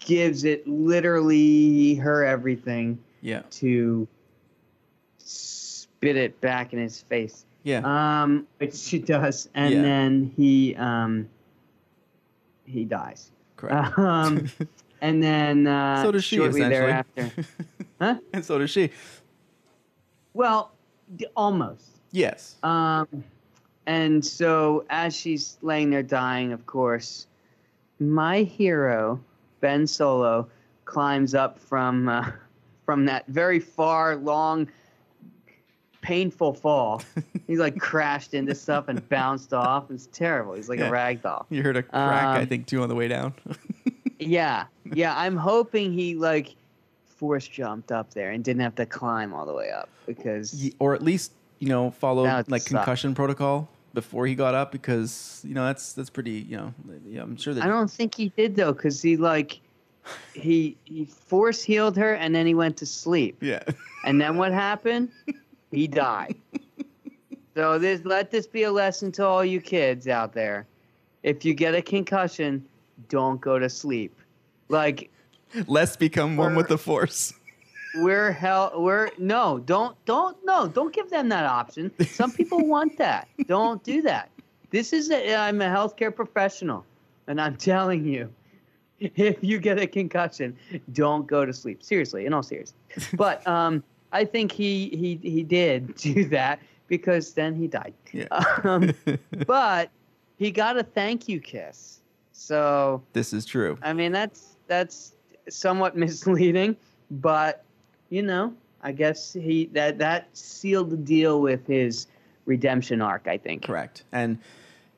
gives it literally her everything Yeah, to spit it back in his face. yeah. Um, which she does, and Yeah. then he um he dies. Correct. Um, and then uh, so does she, shortly thereafter. Huh? and so does she. Well, d- almost. Yes. Um, and so as she's laying there dying, of course, my hero Ben Solo climbs up from uh, from that very far, long, painful fall. He's like crashed into stuff and bounced off. It's terrible. He's like Yeah. a rag doll. You heard a crack, I Um, think, too, on the way down. Yeah, yeah. I'm hoping he like force jumped up there and didn't have to climb all the way up because or at least you know follow like suck. concussion protocol before he got up because you know that's that's pretty you know yeah, I'm sure that I don't think he did though, because he like he he force healed her and then he went to sleep. yeah And then what happened? He died. So this let this be a lesson to all you kids out there. If you get a concussion, don't go to sleep. Like let's become one with the force we're hell we're no, don't don't no, don't give them that option. Some people want that. Don't do that. This is a, I'm a healthcare professional and I'm telling you if you get a concussion, don't go to sleep. Seriously, in all seriousness. But um, I think he he he did do that because then he died. yeah Um, but he got a thank you kiss. So this is true I mean that's that's somewhat misleading, but you know, I guess he that that sealed the deal with his redemption arc. I think. correct and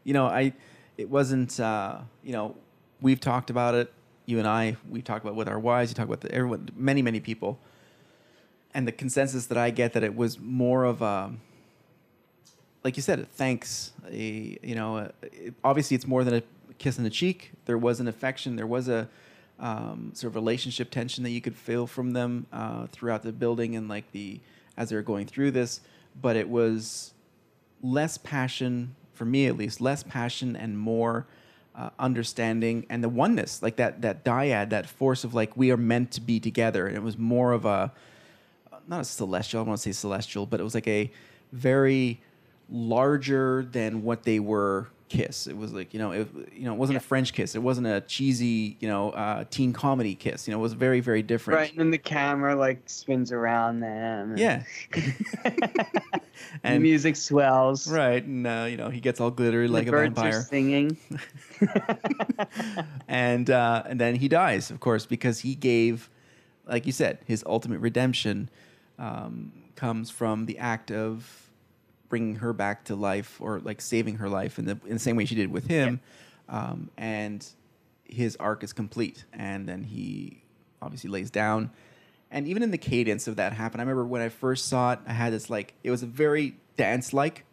you know I it wasn't uh you know we've talked about it you and I we talked about it with our wives you talk about the, everyone many many people and the consensus that I get that it was more of a like you said, thanks. A you know, a, it- obviously it's more than a kiss on the cheek. There was an affection. There was a um, sort of relationship tension that you could feel from them uh, throughout the building and like the as they were going through this. But it was less passion for me, at least, less passion and more uh, understanding and the oneness, like that that dyad, that force of like we are meant to be together. And it was more of a not a celestial. I want to say celestial, but it was like a very larger than what they were kiss. It was like you know, it you know, it wasn't a French kiss. It wasn't a cheesy you know uh, teen comedy kiss. You know, it was very very different. Right, and then the camera like spins around them. and Yeah. the and music swells. right, and uh, you know, he gets all glittery The like a birds are vampire. singing. and uh, and then he dies, of course, because he gave, like you said, his ultimate redemption um, comes from the act of bringing her back to life, or like saving her life in the in the same way she did with him, um, and his arc is complete, and then he obviously lays down, and even in the cadence of that happen. I remember when I first saw it, I had this like it was a very dance like.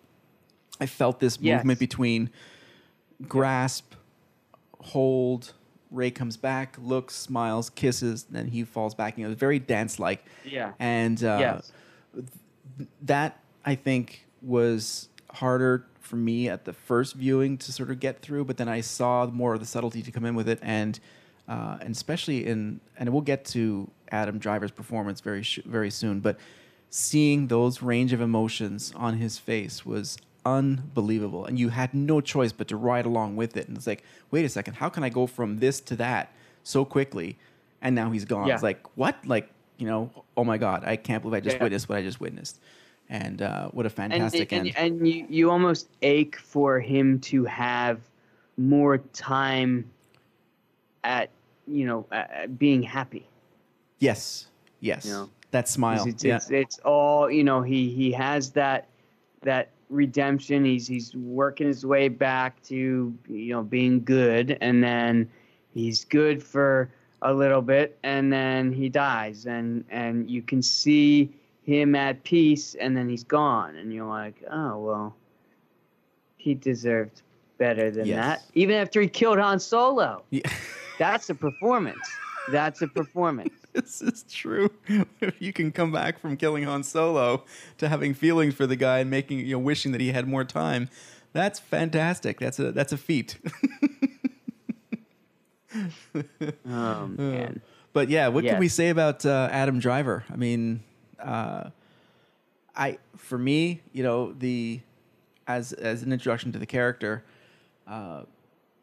I felt this Yes. movement between grasp, hold. Rey comes back, looks, smiles, kisses, then he falls back. And it was very dance like. Yeah. And uh, yes. that I think was harder for me at the first viewing to sort of get through, but then I saw more of the subtlety to come in with it, and uh, and especially in and we'll get to Adam Driver's performance very sh- very soon, but seeing those range of emotions on his face was unbelievable, and you had no choice but to ride along with it. And it's like, wait a second, how can I go from this to that so quickly? And now he's gone. Yeah. It's like what? Like you know, oh my god, I can't believe I just Yeah. witnessed what I just witnessed. And uh, what a fantastic and, end. and you, you almost ache for him to have more time at you know uh, being happy yes, yes. You know, that smile. it's, yeah. it's, it's all you know he he has that that redemption he's he's working his way back to you know being good and then he's good for a little bit and then he dies and and you can see him at peace and then he's gone and you're like oh well he deserved better than Yes. that even after he killed Han Solo Yeah. that's a performance that's a performance this is true. If you can come back from killing Han Solo to having feelings for the guy and making you know wishing that he had more time, that's fantastic. That's a that's a feat. oh man But yeah, what can we say about uh, Adam Driver? I mean, uh, I for me, you know, the as as an introduction to the character, uh,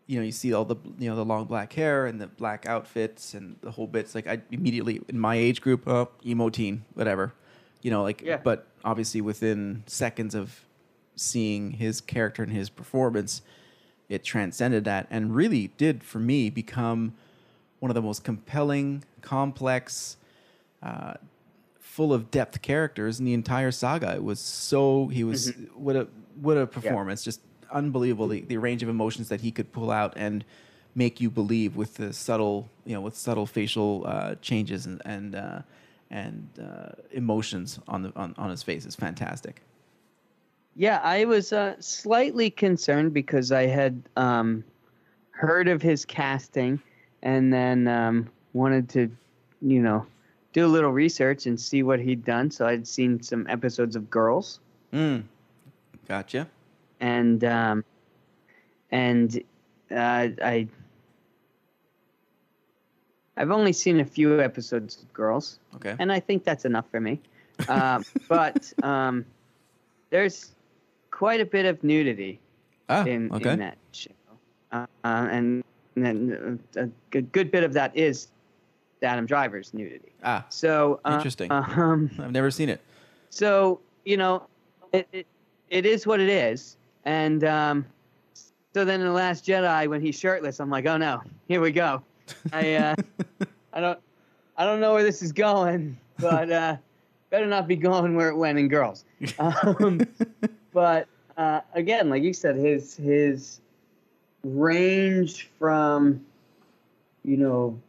you know, you see all the you know the long black hair and the black outfits and the whole bits. Like I immediately in my age group, oh, emo teen, whatever, you know, like. Yeah. But obviously, within seconds of seeing his character and his performance, it transcended that and really did for me become one of the most compelling, complex, uh, full of depth characters in the entire saga. It was so he was what a what a performance, just unbelievable the, the range of emotions that he could pull out and make you believe with the subtle you know with subtle facial uh, changes and and uh, and uh, emotions on the on, on his face is fantastic. Yeah, I was uh, slightly concerned because I had um, heard of his casting and then um, wanted to, you know, do a little research and see what he'd done. So I'd seen some episodes of Girls Mm. Gotcha. And um, and uh, I I've only seen a few episodes of Girls. Okay. and I think that's enough for me. Um, but um, there's quite a bit of nudity ah, in, okay. in that show, uh, and then uh, a good, good bit of that is Adam Driver's nudity. ah, So uh, Interesting. Um, I've never seen it. so you know, it, it it is what it is, and um, so then in the Last Jedi, when he's shirtless, I'm like, oh no, here we go. I uh, I don't I don't know where this is going, but uh, better not be going where it went in Girls. Um, but uh, again, like you said, his his range from you know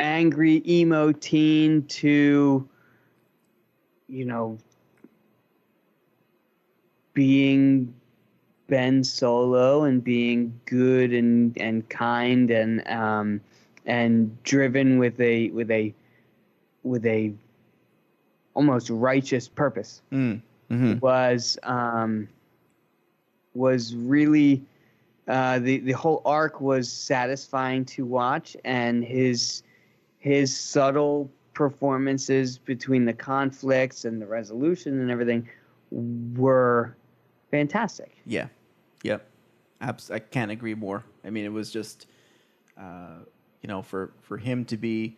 angry emo teen to you know being Ben Solo and being good and and kind and um and driven with a with a with a almost righteous purpose Mm. hmm was um, was really uh, the the whole arc was satisfying to watch, and his his subtle performances between the conflicts and the resolution and everything were fantastic. Yeah. Yep. Abs- I can't agree more. I mean, it was just, uh, you know, for, for him to be,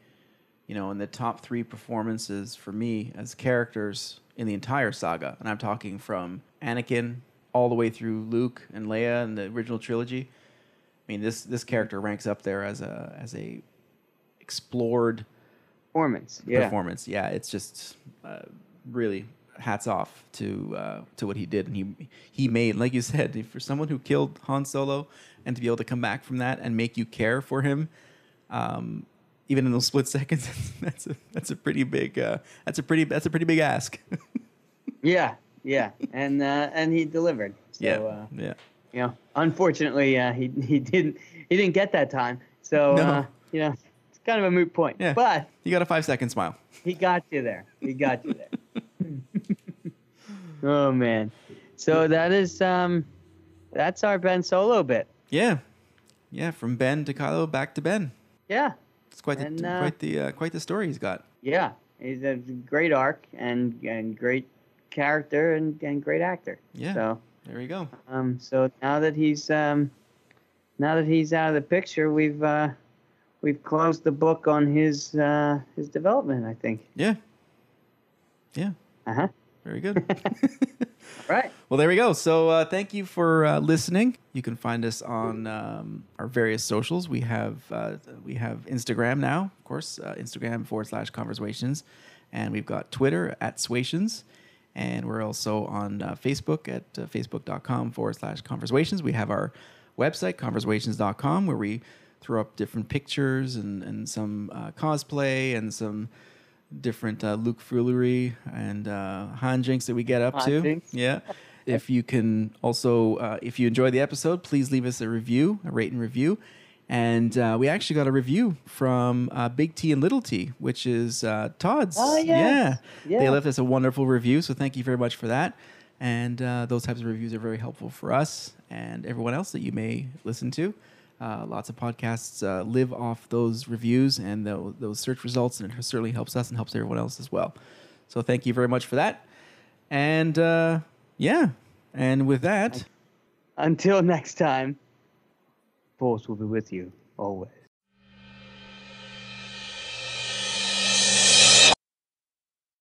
you know, in the top three performances for me as characters in the entire saga, and I'm talking from Anakin all the way through Luke and Leia in the original trilogy. I mean, this this character ranks up there as a as a explored Performance, yeah. performance. Yeah, it's just uh, really hats off to uh, to what he did, and he he made, like you said, for someone who killed Han Solo, and to be able to come back from that and make you care for him. Um, even in those split seconds, that's a that's a pretty big uh, that's a pretty that's a pretty big ask. Yeah, yeah, and uh, and he delivered. So, yeah, Uh, yeah. you know, unfortunately, uh, he he didn't he didn't get that time. So No. uh, you know, it's kind of a moot point. Yeah. But You got a five second smile. he got you there. He got you there. Oh man. So that is um, that's our Ben Solo bit. Yeah, yeah. From Ben to Kylo, back to Ben. Yeah, It's quite the uh, quite the uh, quite the story he's got. yeah. He's a great arc and and great character and, and great actor. Yeah. So There you go. um, so now that he's um, now that he's out of the picture, we've uh, we've closed the book on his uh, his development. I think. Yeah. Yeah. Uh huh. Very good. Right. Well, there we go. So, uh, thank you for uh, listening. You can find us on um, our various socials. We have uh, we have Instagram now, of course, uh, Instagram forward slash conversations, and we've got Twitter at Swations, and we're also on uh, Facebook at uh, facebook.com forward slash conversations. We have our website conversations.com where we throw up different pictures and and some uh, cosplay and some different uh, Luke foolery and uh, hijinks that we get up to. Hijinks. Yeah. If you can also, uh, if you enjoy the episode, please leave us a review, a rate and review. And uh, we actually got a review from uh, Big T and Little T, which is uh, Todd's. Oh, yes. Yeah. They left us a wonderful review. So thank you very much for that. And uh, those types of reviews are very helpful for us and everyone else that you may listen to. Uh, lots of podcasts uh, live off those reviews and tho- those search results, and it certainly helps us and helps everyone else as well. So thank you very much for that. And uh, yeah, and with that, Until next time, Force will be with you always.